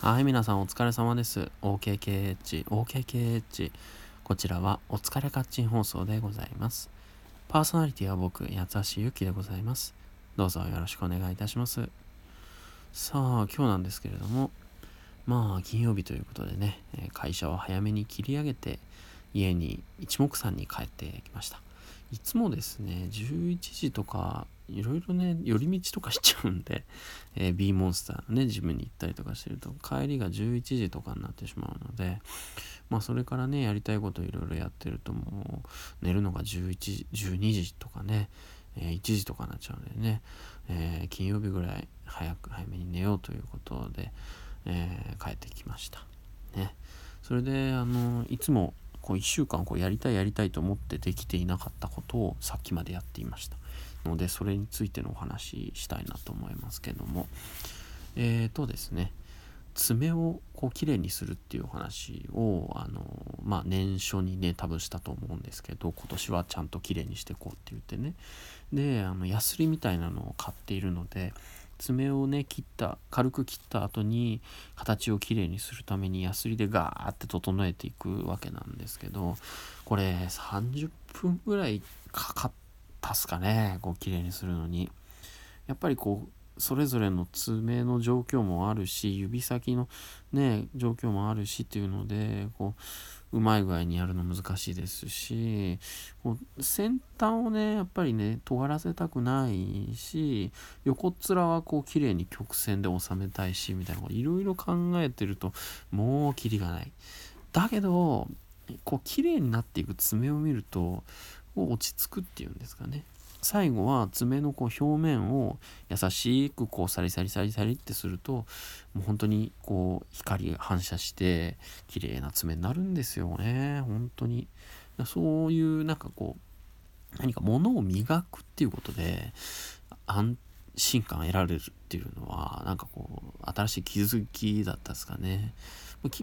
はい、皆さんお疲れ様です。OKKH、OKKH。こちらはお疲れカッチン放送でございます。パーソナリティは僕、八橋ゆきでございます。どうぞよろしくお願いいたします。さあ、今日なんですけれども、まあ、金曜日ということでね、え会社を早めに切り上げて、家に一目散に帰ってきました。いつもですね、11時とか、いろいろね、寄り道とかしちゃうんで、えー B モンスターのね、ジムに行ったりとかしてると、帰りが11時とかになってしまうので、まあ、それからね、やりたいこといろいろやってると、もう、寝るのが11時、12時とかね、え1時とかになっちゃうんでね、えー金曜日ぐらい早く、早めに寝ようということで、えー帰ってきました。ね。それで、あの、いつも、こう1週間こうやりたいやりたいと思ってできていなかったことをさっきまでやっていました。のでそれについてのお話ししたいなと思いますけども。えーとですね。爪をこう綺麗にするっていうお話をあのまあ年初にね多分したと思うんですけど今年はちゃんと綺麗にしていこうって言ってね。であのヤスリみたいなのを買っているので爪をね切った軽く切った後に形をきれいにするためにヤスリでガーって整えていくわけなんですけどこれ30分ぐらいかかったっすかねこう綺麗にするのに。やっぱりこうそれぞれの爪の状況もあるし指先のね状況もあるしっていうのでこううまい具合にやるの難しいですしこう先端をねやっぱりね尖らせたくないし横っ面はこう綺麗に曲線で収めたいしみたいなこといろいろ考えてるともうキリがない。だけどこう綺麗になっていく爪を見ると落ち着くっていうんですかね。最後は爪のこう表面を優しくこうサリサリサリサリってするともう本当にこう光が反射して綺麗な爪になるんですよね。本当に。そういうなんかこう何か物を磨くっていうことで安心感得られるっていうのはなんかこう新しい気づきだったですかね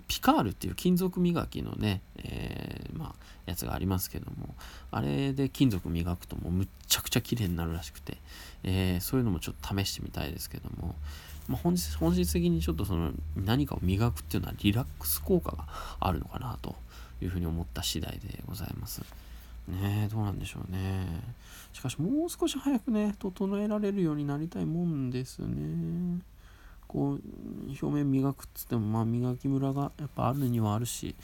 ピカールっていう金属磨きのね、えーまあ、やつがありますけどもあれで金属磨くともうむっちゃくちゃ綺麗になるらしくて、えーそういうのもちょっと試してみたいですけども、まあ、本質本質的にちょっとその何かを磨くっていうのはリラックス効果があるのかなというふうに思った次第でございます。ねどうなんでしょうね。しかしもう少し早くね整えられるようになりたいもんですね。こう表面磨くっつってもまあ磨きムラがやっぱあるにはあるし、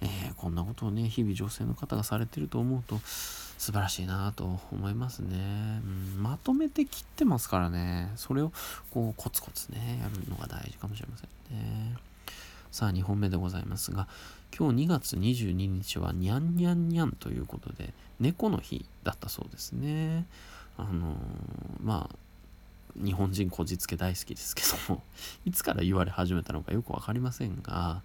えーこんなことをね日々女性の方がされてると思うと素晴らしいなと思いますね、うん、まとめて切ってますからね。それをこうコツコツねやるのが大事かもしれませんね。さあ2本目でございますが今日2月22日はにゃんにゃんにゃんということで猫の日だったそうですね。あのーまあ日本人こじつけ大好きですけども いつから言われ始めたのかよく分かりませんが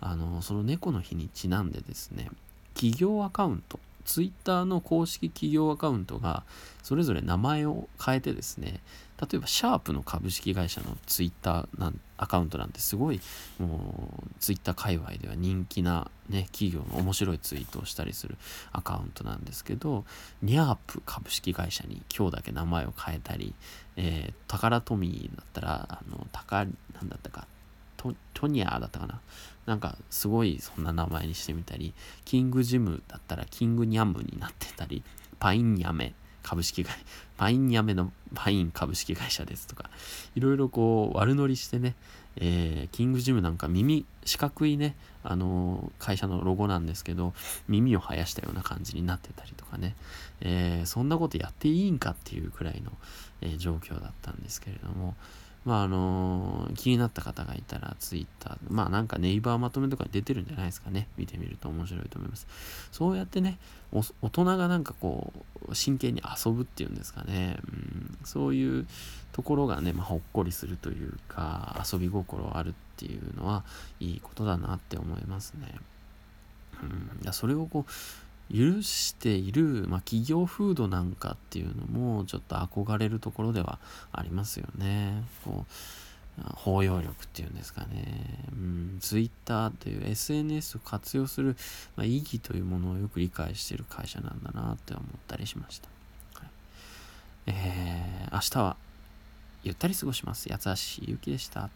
あのその猫の日にちなんでですね企業アカウントツイッターの公式企業アカウントがそれぞれ名前を変えてですね例えばシャープの株式会社のツイッターなんアカウントなんてすごいもうツイッター界隈では人気な、ね、企業の面白いツイートをしたりするアカウントなんですけどニャープ株式会社に今日だけ名前を変えたり、えー、タカラトミーだったらあのタカなんだったかトトニャーだったかな。なんかすごいそんな名前にしてみたりキングジムだったらキングニャムになってたりパインニャメ株式会 パインニャメのパイン株式会社ですとかいろいろこう悪乗りしてね、えーキングジムなんか耳四角いねあのー会社のロゴなんですけど耳を生やしたような感じになってたりとかね、えーそんなことやっていいんかっていうくらいの、え状況だったんですけれどもまああの気になった方がいたらツイッターまあなんかネイバーまとめとかに出てるんじゃないですかね。見てみると面白いと思います。そうやってね大人がなんかこう真剣に遊ぶっていうんですかね、うん、そういうところがね、まあ、ほっこりするというか遊び心あるっていうのはいいことだなって思いますね。うん、いやそれをこう許している、まあ、企業風土なんかっていうのもちょっと憧れるところではありますよね。こう包容力っていうんですかね、うん、Twitter という SNS を活用する、まあ、意義というものをよく理解している会社なんだなって思ったりしました。はい、えー、明日はゆったり過ごします。八橋ゆきでした。